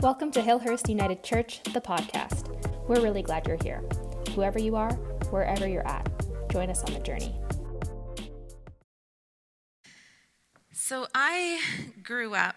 Welcome to Hillhurst United Church, the podcast. We're really glad you're here. Whoever you are, wherever you're at, join us on the journey. So I grew up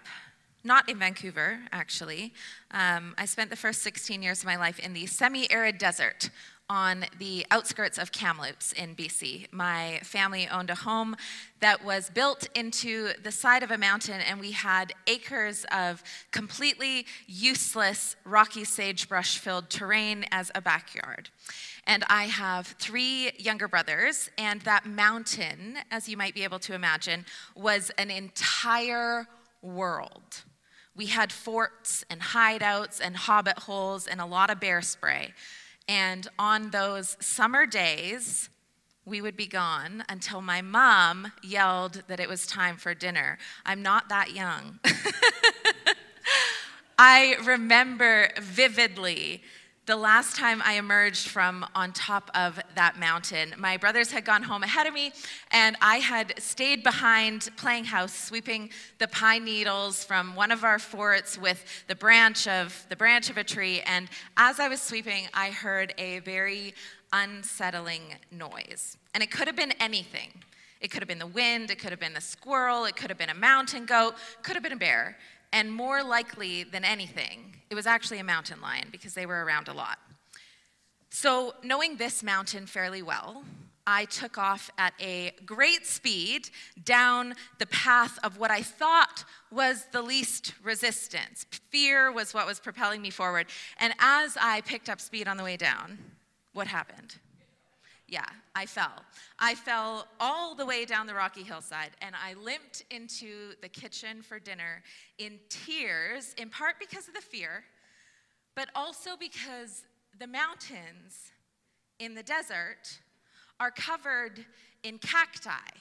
not in Vancouver, actually. Um, I spent the first 16 years of my life in the semi arid desert on the outskirts of Kamloops in BC. My family owned a home that was built into the side of a mountain, and we had acres of completely useless rocky sagebrush filled terrain as a backyard. And I have three younger brothers, and that mountain, as you might be able to imagine, was an entire world. We had forts and hideouts and hobbit holes and a lot of bear spray. And on those summer days, we would be gone until my mom yelled that it was time for dinner. I'm not that young. I remember vividly the last time I emerged from on top of that mountain, my brothers had gone home ahead of me, and I had stayed behind playing house, sweeping the pine needles from one of our forts with the branch of the branch of a tree. And as I was sweeping, I heard a very unsettling noise, and it could have been anything. It could have been the wind, it could have been the squirrel, it could have been a mountain goat, could have been a bear and more likely than anything, it was actually a mountain lion because they were around a lot. So, knowing this mountain fairly well, I took off at a great speed down the path of what I thought was the least resistance. Fear was what was propelling me forward. And as I picked up speed on the way down, what happened? Yeah, I fell. I fell all the way down the rocky hillside and I limped into the kitchen for dinner in tears, in part because of the fear, but also because the mountains in the desert are covered in cacti.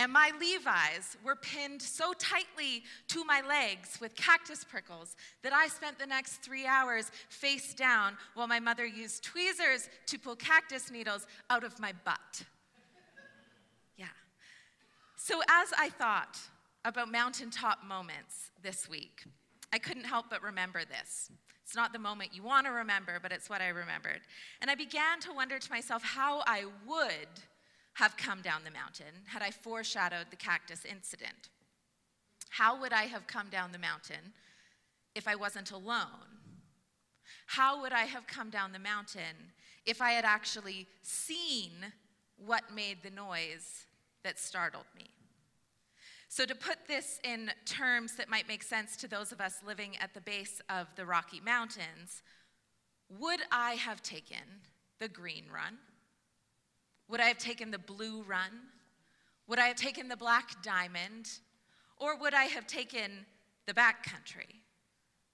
And my Levi's were pinned so tightly to my legs with cactus prickles that I spent the next three hours face down while my mother used tweezers to pull cactus needles out of my butt. Yeah. So, as I thought about mountaintop moments this week, I couldn't help but remember this. It's not the moment you want to remember, but it's what I remembered. And I began to wonder to myself how I would have come down the mountain had I foreshadowed the cactus incident? How would I have come down the mountain if I wasn't alone? How would I have come down the mountain if I had actually seen what made the noise that startled me? So, to put this in terms that might make sense to those of us living at the base of the Rocky Mountains, would I have taken the green run? Would I have taken the blue run? Would I have taken the black diamond? Or would I have taken the back country?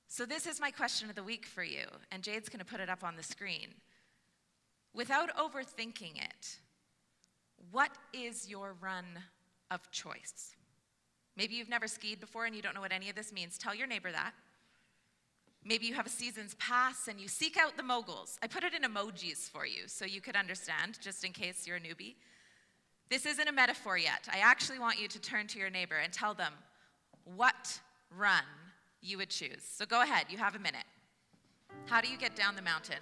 So, this is my question of the week for you, and Jade's going to put it up on the screen. Without overthinking it, what is your run of choice? Maybe you've never skied before and you don't know what any of this means. Tell your neighbor that. Maybe you have a season's pass and you seek out the moguls. I put it in emojis for you so you could understand, just in case you're a newbie. This isn't a metaphor yet. I actually want you to turn to your neighbor and tell them what run you would choose. So go ahead, you have a minute. How do you get down the mountain?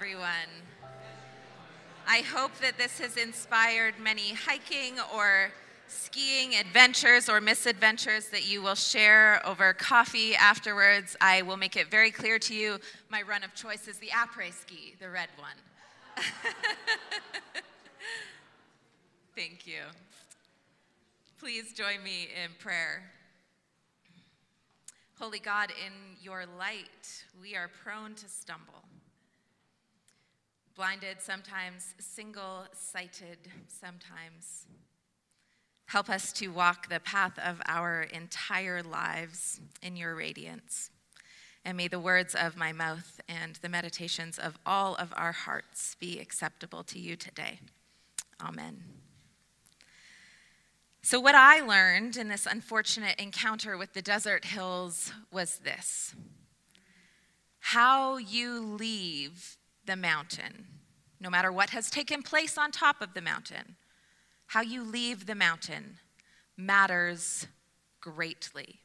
Everyone. I hope that this has inspired many hiking or skiing adventures or misadventures that you will share over coffee afterwards. I will make it very clear to you my run of choice is the après ski, the red one. Thank you. Please join me in prayer. Holy God, in your light, we are prone to stumble. Blinded, sometimes single sighted, sometimes. Help us to walk the path of our entire lives in your radiance. And may the words of my mouth and the meditations of all of our hearts be acceptable to you today. Amen. So, what I learned in this unfortunate encounter with the desert hills was this how you leave the mountain, no matter what has taken place on top of the mountain, how you leave the mountain matters greatly.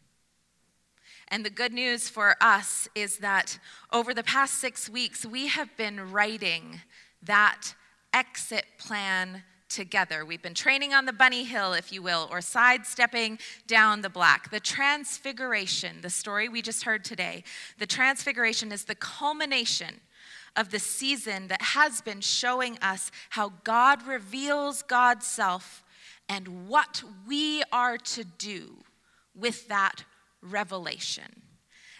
And the good news for us is that over the past six weeks, we have been writing that exit plan together. We've been training on the bunny hill, if you will, or sidestepping down the black. The transfiguration, the story we just heard today, the transfiguration is the culmination of the season that has been showing us how God reveals God's self and what we are to do with that revelation.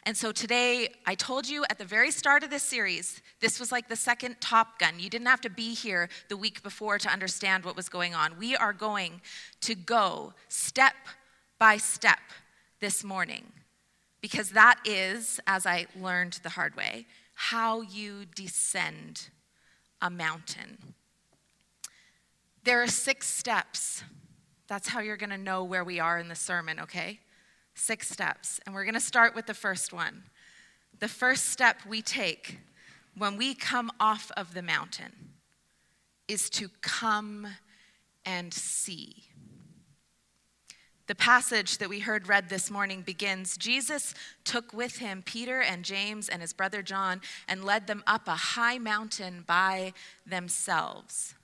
And so today, I told you at the very start of this series, this was like the second Top Gun. You didn't have to be here the week before to understand what was going on. We are going to go step by step this morning because that is, as I learned the hard way, how you descend a mountain. There are six steps. That's how you're going to know where we are in the sermon, okay? six steps. And we're going to start with the first one. The first step we take when we come off of the mountain is to come and see. The passage that we heard read this morning begins Jesus took with him Peter and James and his brother John and led them up a high mountain by themselves.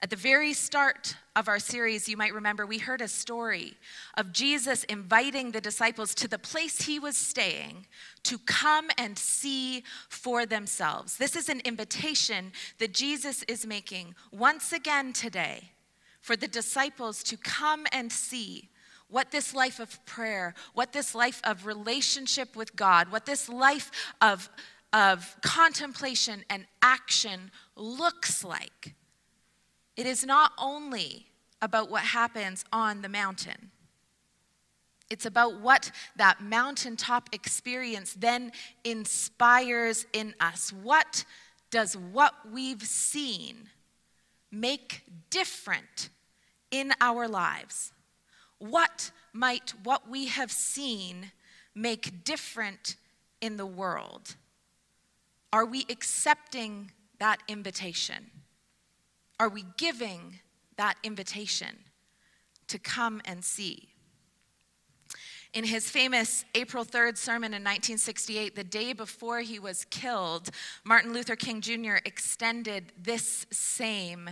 At the very start of our series, you might remember we heard a story of Jesus inviting the disciples to the place he was staying to come and see for themselves. This is an invitation that Jesus is making once again today for the disciples to come and see what this life of prayer, what this life of relationship with God, what this life of, of contemplation and action looks like. It is not only about what happens on the mountain. It's about what that mountaintop experience then inspires in us. What does what we've seen make different in our lives? What might what we have seen make different in the world? Are we accepting that invitation? Are we giving that invitation to come and see? In his famous April 3rd sermon in 1968, the day before he was killed, Martin Luther King Jr. extended this same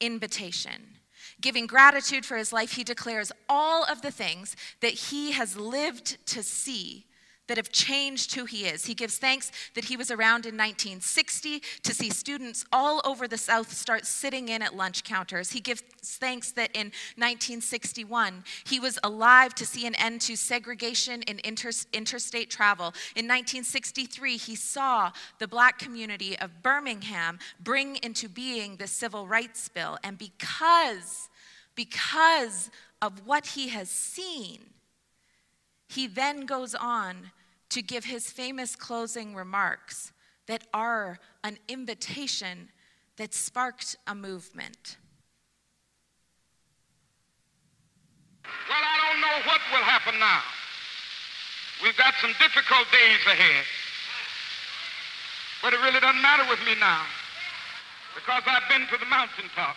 invitation. Giving gratitude for his life, he declares all of the things that he has lived to see that have changed who he is. He gives thanks that he was around in 1960 to see students all over the South start sitting in at lunch counters. He gives thanks that in 1961 he was alive to see an end to segregation in inter- interstate travel. In 1963, he saw the black community of Birmingham bring into being the Civil Rights Bill. And because, because of what he has seen, he then goes on to give his famous closing remarks that are an invitation that sparked a movement. Well, I don't know what will happen now. We've got some difficult days ahead. But it really doesn't matter with me now because I've been to the mountaintop.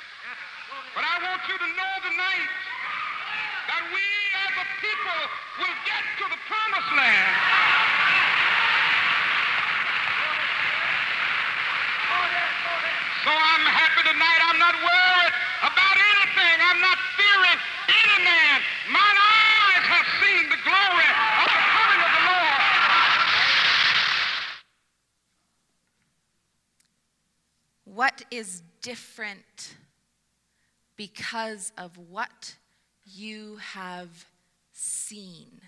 but I want you to know tonight that we as a people will get to the promised land. So I'm happy tonight. I'm not worried about anything. I'm not fearing any man. Mine eyes have seen the glory of the coming of the Lord. What is different because of what you have seen?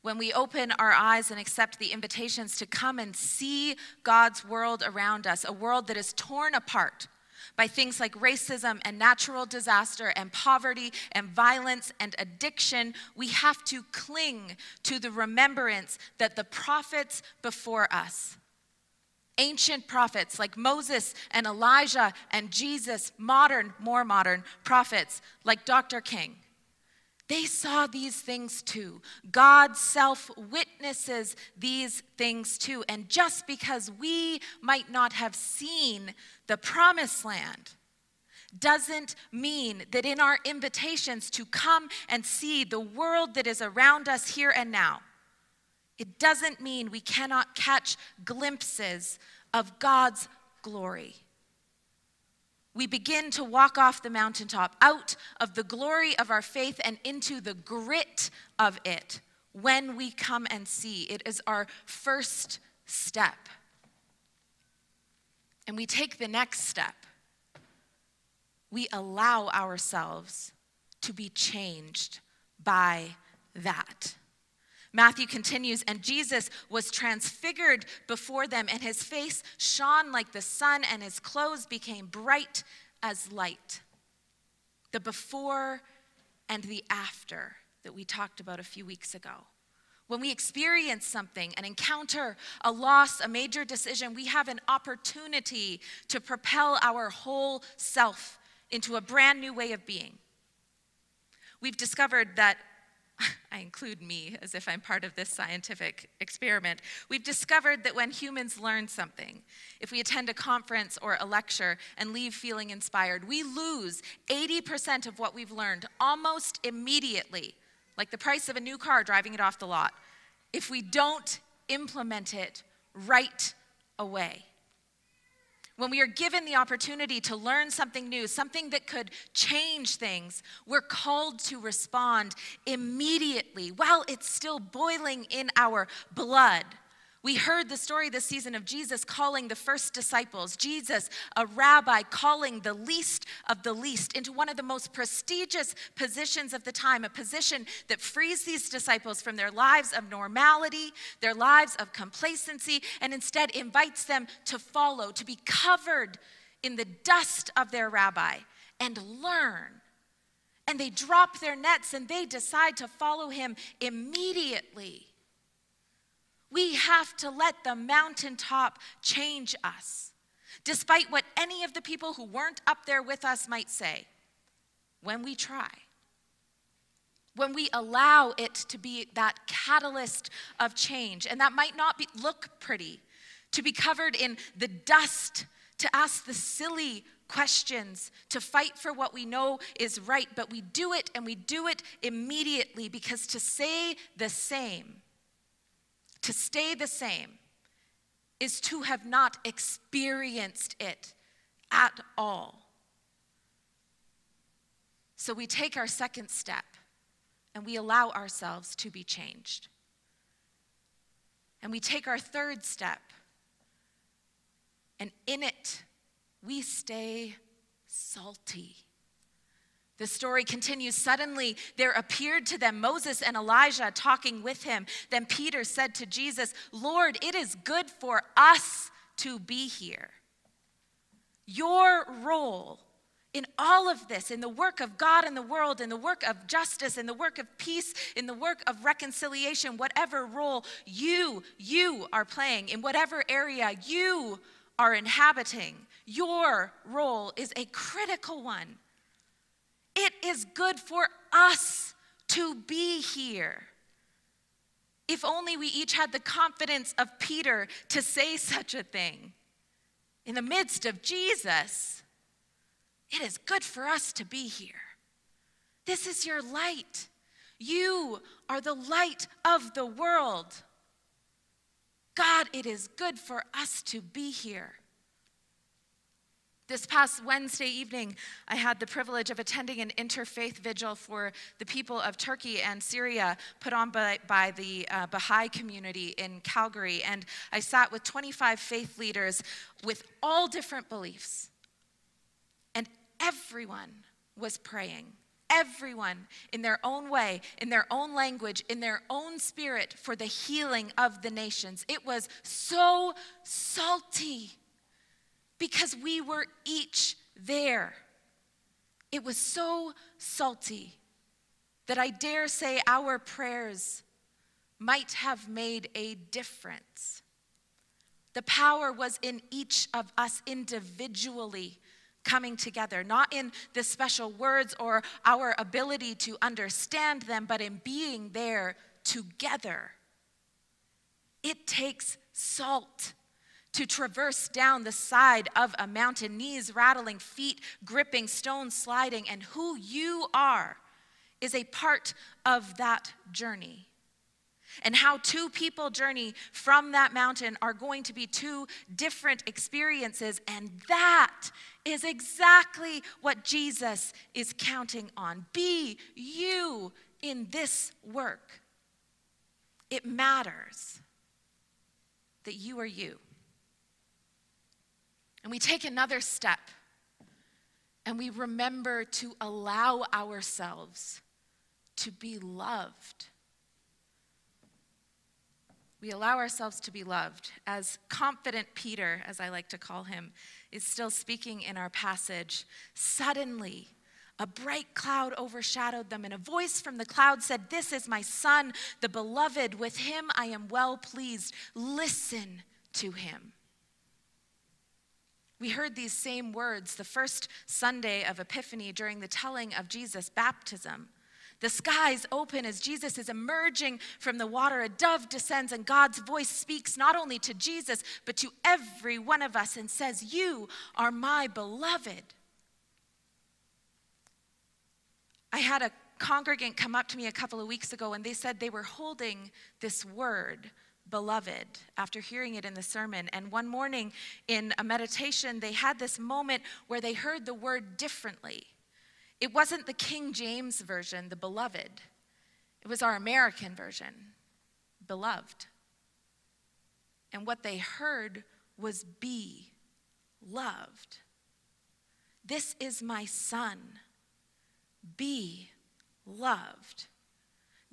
When we open our eyes and accept the invitations to come and see God's world around us, a world that is torn apart by things like racism and natural disaster and poverty and violence and addiction, we have to cling to the remembrance that the prophets before us, ancient prophets like Moses and Elijah and Jesus, modern, more modern prophets like Dr. King, they saw these things too. God self witnesses these things too. And just because we might not have seen the promised land, doesn't mean that in our invitations to come and see the world that is around us here and now, it doesn't mean we cannot catch glimpses of God's glory we begin to walk off the mountaintop, out of the glory of our faith and into the grit of it when we come and see. It is our first step. And we take the next step. We allow ourselves to be changed by that. Matthew continues, and Jesus was transfigured before them, and his face shone like the sun, and his clothes became bright as light. The before and the after that we talked about a few weeks ago. When we experience something, an encounter, a loss, a major decision, we have an opportunity to propel our whole self into a brand new way of being. We've discovered that I include me as if I'm part of this scientific experiment, we've discovered that when humans learn something, if we attend a conference or a lecture and leave feeling inspired, we lose 80% of what we've learned almost immediately, like the price of a new car driving it off the lot, if we don't implement it right away. When we are given the opportunity to learn something new, something that could change things, we're called to respond immediately while it's still boiling in our blood. We heard the story this season of Jesus calling the first disciples, Jesus, a rabbi, calling the least of the least into one of the most prestigious positions of the time, a position that frees these disciples from their lives of normality, their lives of complacency, and instead invites them to follow, to be covered in the dust of their rabbi and learn. And they drop their nets and they decide to follow him immediately. We have to let the mountaintop change us, despite what any of the people who weren't up there with us might say, when we try. When we allow it to be that catalyst of change, and that might not be, look pretty, to be covered in the dust, to ask the silly questions, to fight for what we know is right, but we do it and we do it immediately because to say the same to stay the same is to have not experienced it at all. So we take our second step and we allow ourselves to be changed. And we take our third step, and in it, we stay salty. The story continues. Suddenly, there appeared to them Moses and Elijah talking with him. Then Peter said to Jesus, Lord, it is good for us to be here. Your role in all of this, in the work of God in the world, in the work of justice, in the work of peace, in the work of reconciliation, whatever role you, you are playing, in whatever area you are inhabiting, your role is a critical one. It is good for us to be here. If only we each had the confidence of Peter to say such a thing in the midst of Jesus. It is good for us to be here. This is your light. You are the light of the world. God, it is good for us to be here. This past Wednesday evening, I had the privilege of attending an interfaith vigil for the people of Turkey and Syria put on by, by the uh, Baha'i community in Calgary. And I sat with 25 faith leaders with all different beliefs. And everyone was praying. Everyone in their own way, in their own language, in their own spirit for the healing of the nations. It was so salty because we were each there. It was so salty that I dare say our prayers might have made a difference. The power was in each of us individually coming together, not in the special words or our ability to understand them, but in being there together. It takes salt to traverse down the side of a mountain, knees rattling, feet gripping, stones sliding, and who you are is a part of that journey. And how two people journey from that mountain are going to be two different experiences, and that is exactly what Jesus is counting on. Be you in this work. It matters that you are you. And we take another step and we remember to allow ourselves to be loved. We allow ourselves to be loved. As confident Peter, as I like to call him, is still speaking in our passage, suddenly a bright cloud overshadowed them, and a voice from the cloud said, This is my son, the beloved. With him I am well pleased. Listen to him. We heard these same words the first Sunday of Epiphany during the telling of Jesus' baptism. The skies open as Jesus is emerging from the water. A dove descends, and God's voice speaks not only to Jesus, but to every one of us and says, You are my beloved. I had a congregant come up to me a couple of weeks ago, and they said they were holding this word beloved after hearing it in the sermon. And one morning in a meditation, they had this moment where they heard the word differently. It wasn't the King James version, the beloved, it was our American version, beloved. And what they heard was be loved. This is my son. Be loved.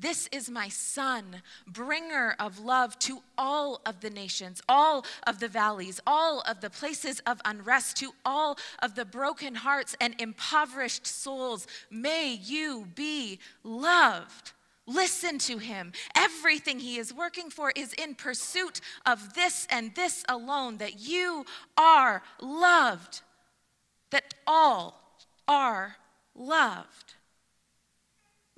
This is my son, bringer of love to all of the nations, all of the valleys, all of the places of unrest, to all of the broken hearts and impoverished souls. May you be loved. Listen to him. Everything he is working for is in pursuit of this and this alone that you are loved, that all are loved.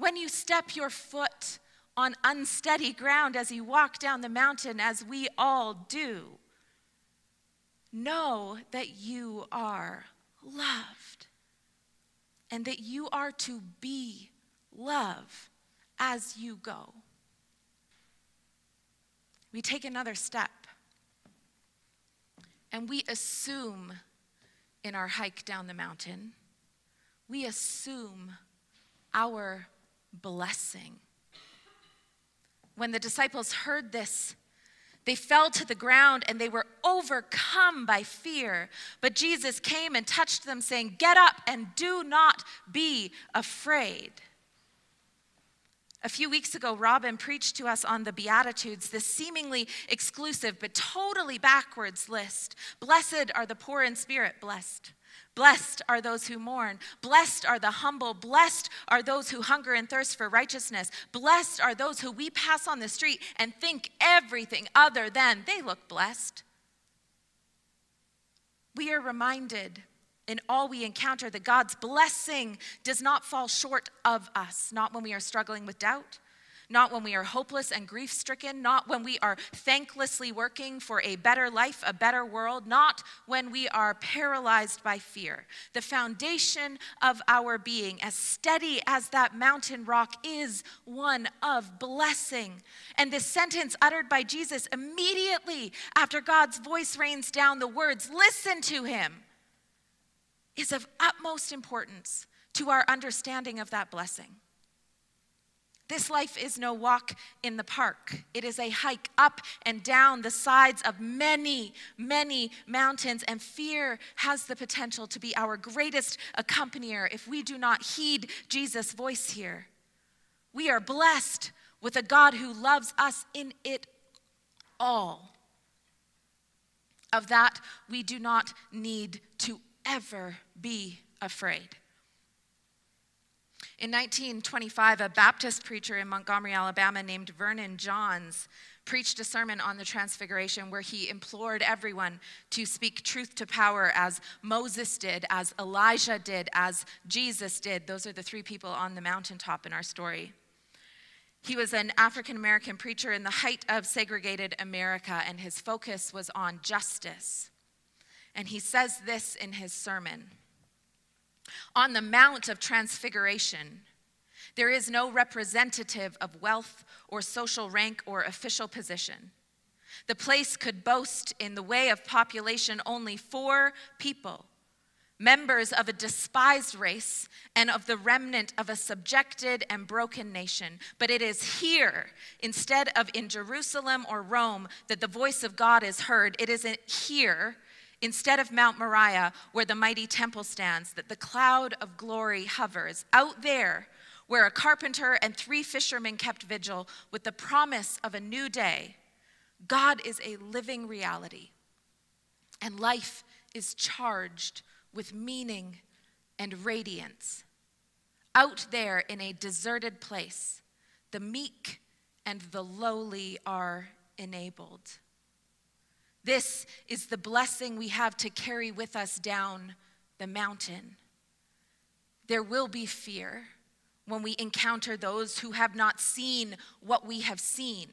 When you step your foot on unsteady ground as you walk down the mountain, as we all do, know that you are loved and that you are to be love as you go. We take another step and we assume in our hike down the mountain, we assume our blessing. When the disciples heard this, they fell to the ground and they were overcome by fear. But Jesus came and touched them, saying, Get up and do not be afraid. A few weeks ago, Robin preached to us on the Beatitudes, this seemingly exclusive but totally backwards list. Blessed are the poor in spirit, blessed. Blessed are those who mourn. Blessed are the humble. Blessed are those who hunger and thirst for righteousness. Blessed are those who we pass on the street and think everything other than they look blessed. We are reminded in all we encounter that God's blessing does not fall short of us, not when we are struggling with doubt, not when we are hopeless and grief stricken, not when we are thanklessly working for a better life, a better world, not when we are paralyzed by fear. The foundation of our being, as steady as that mountain rock, is one of blessing. And this sentence uttered by Jesus immediately after God's voice rains down the words, listen to him, is of utmost importance to our understanding of that blessing. This life is no walk in the park. It is a hike up and down the sides of many, many mountains, and fear has the potential to be our greatest accompanier if we do not heed Jesus' voice here. We are blessed with a God who loves us in it all. Of that, we do not need to ever be afraid. In 1925, a Baptist preacher in Montgomery, Alabama, named Vernon Johns, preached a sermon on the Transfiguration where he implored everyone to speak truth to power as Moses did, as Elijah did, as Jesus did. Those are the three people on the mountaintop in our story. He was an African American preacher in the height of segregated America, and his focus was on justice. And he says this in his sermon on the Mount of Transfiguration, there is no representative of wealth or social rank or official position. The place could boast, in the way of population, only four people members of a despised race and of the remnant of a subjected and broken nation. But it is here, instead of in Jerusalem or Rome, that the voice of God is heard. It is here instead of Mount Moriah, where the mighty temple stands, that the cloud of glory hovers. Out there, where a carpenter and three fishermen kept vigil with the promise of a new day, God is a living reality. And life is charged with meaning and radiance. Out there in a deserted place, the meek and the lowly are enabled. This is the blessing we have to carry with us down the mountain. There will be fear when we encounter those who have not seen what we have seen.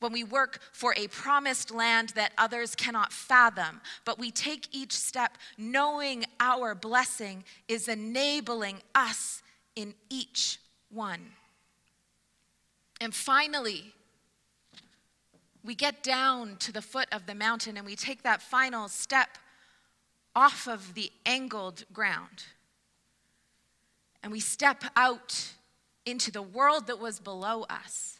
When we work for a promised land that others cannot fathom, but we take each step knowing our blessing is enabling us in each one. And finally, we get down to the foot of the mountain and we take that final step off of the angled ground. And we step out into the world that was below us.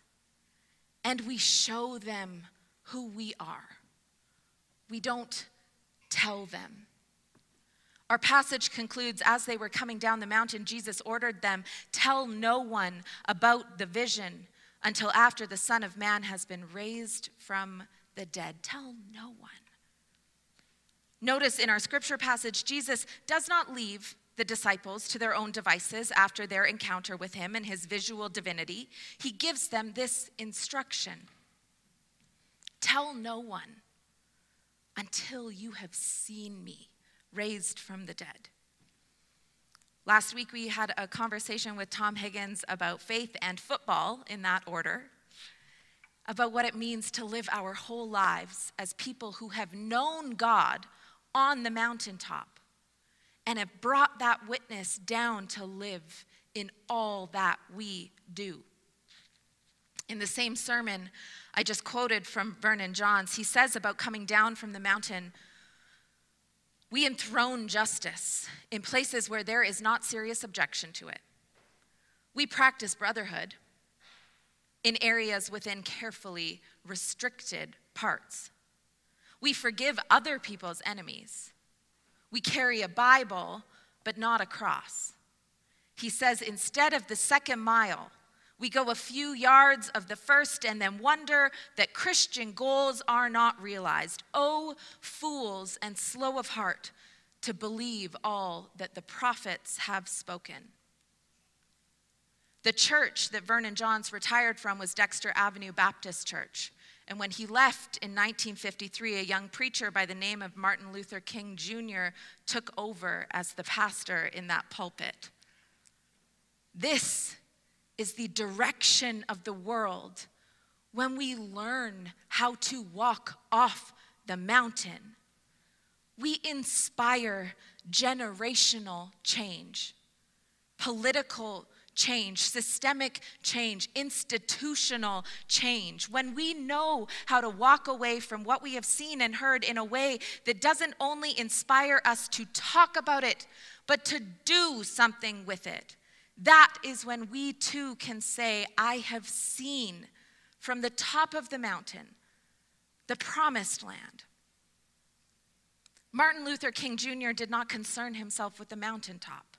And we show them who we are. We don't tell them. Our passage concludes as they were coming down the mountain, Jesus ordered them, Tell no one about the vision until after the Son of Man has been raised from the dead. Tell no one. Notice in our scripture passage, Jesus does not leave the disciples to their own devices after their encounter with him and his visual divinity. He gives them this instruction Tell no one until you have seen me raised from the dead. Last week, we had a conversation with Tom Higgins about faith and football in that order, about what it means to live our whole lives as people who have known God on the mountaintop and have brought that witness down to live in all that we do. In the same sermon I just quoted from Vernon Johns, he says about coming down from the mountain we enthrone justice in places where there is not serious objection to it. We practice brotherhood in areas within carefully restricted parts. We forgive other people's enemies. We carry a Bible, but not a cross. He says instead of the second mile, we go a few yards of the first and then wonder that Christian goals are not realized. Oh, fools and slow of heart to believe all that the prophets have spoken. The church that Vernon Johns retired from was Dexter Avenue Baptist Church. And when he left in 1953, a young preacher by the name of Martin Luther King Jr. took over as the pastor in that pulpit. This is the direction of the world when we learn how to walk off the mountain. We inspire generational change, political change, systemic change, institutional change. When we know how to walk away from what we have seen and heard in a way that doesn't only inspire us to talk about it, but to do something with it, that is when we too can say, I have seen from the top of the mountain the promised land. Martin Luther King Jr. did not concern himself with the mountaintop.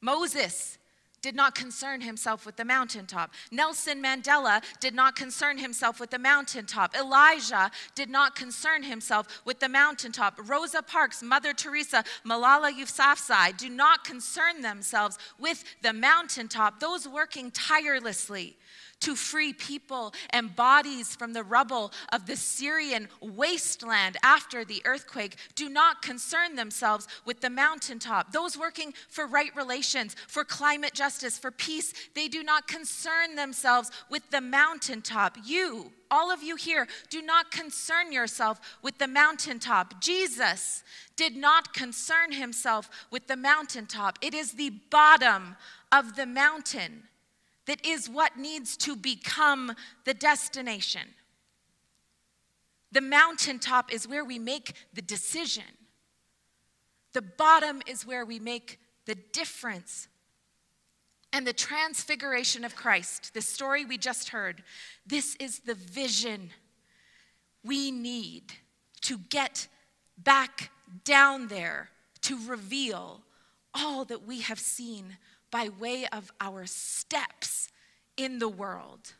Moses did not concern himself with the mountaintop. Nelson Mandela did not concern himself with the mountaintop. Elijah did not concern himself with the mountaintop. Rosa Parks, Mother Teresa, Malala Yousafzai do not concern themselves with the mountaintop. Those working tirelessly to free people and bodies from the rubble of the Syrian wasteland after the earthquake do not concern themselves with the mountaintop. Those working for right relations, for climate justice, for peace, they do not concern themselves with the mountaintop. You, all of you here, do not concern yourself with the mountaintop. Jesus did not concern himself with the mountaintop, it is the bottom of the mountain that is what needs to become the destination. The mountaintop is where we make the decision. The bottom is where we make the difference. And the transfiguration of Christ, the story we just heard, this is the vision we need to get back down there to reveal all that we have seen by way of our steps in the world,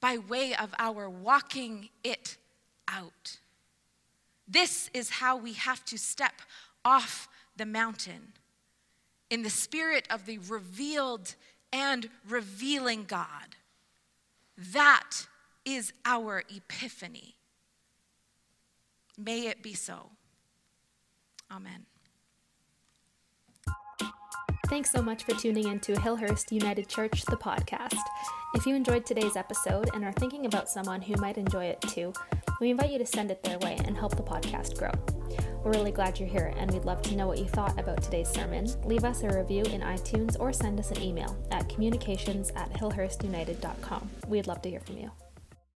by way of our walking it out. This is how we have to step off the mountain in the spirit of the revealed and revealing God. That is our epiphany. May it be so. Amen. Thanks so much for tuning in to Hillhurst United Church, the podcast. If you enjoyed today's episode and are thinking about someone who might enjoy it too, we invite you to send it their way and help the podcast grow. We're really glad you're here and we'd love to know what you thought about today's sermon. Leave us a review in iTunes or send us an email at communications at hillhurstunited.com. We'd love to hear from you.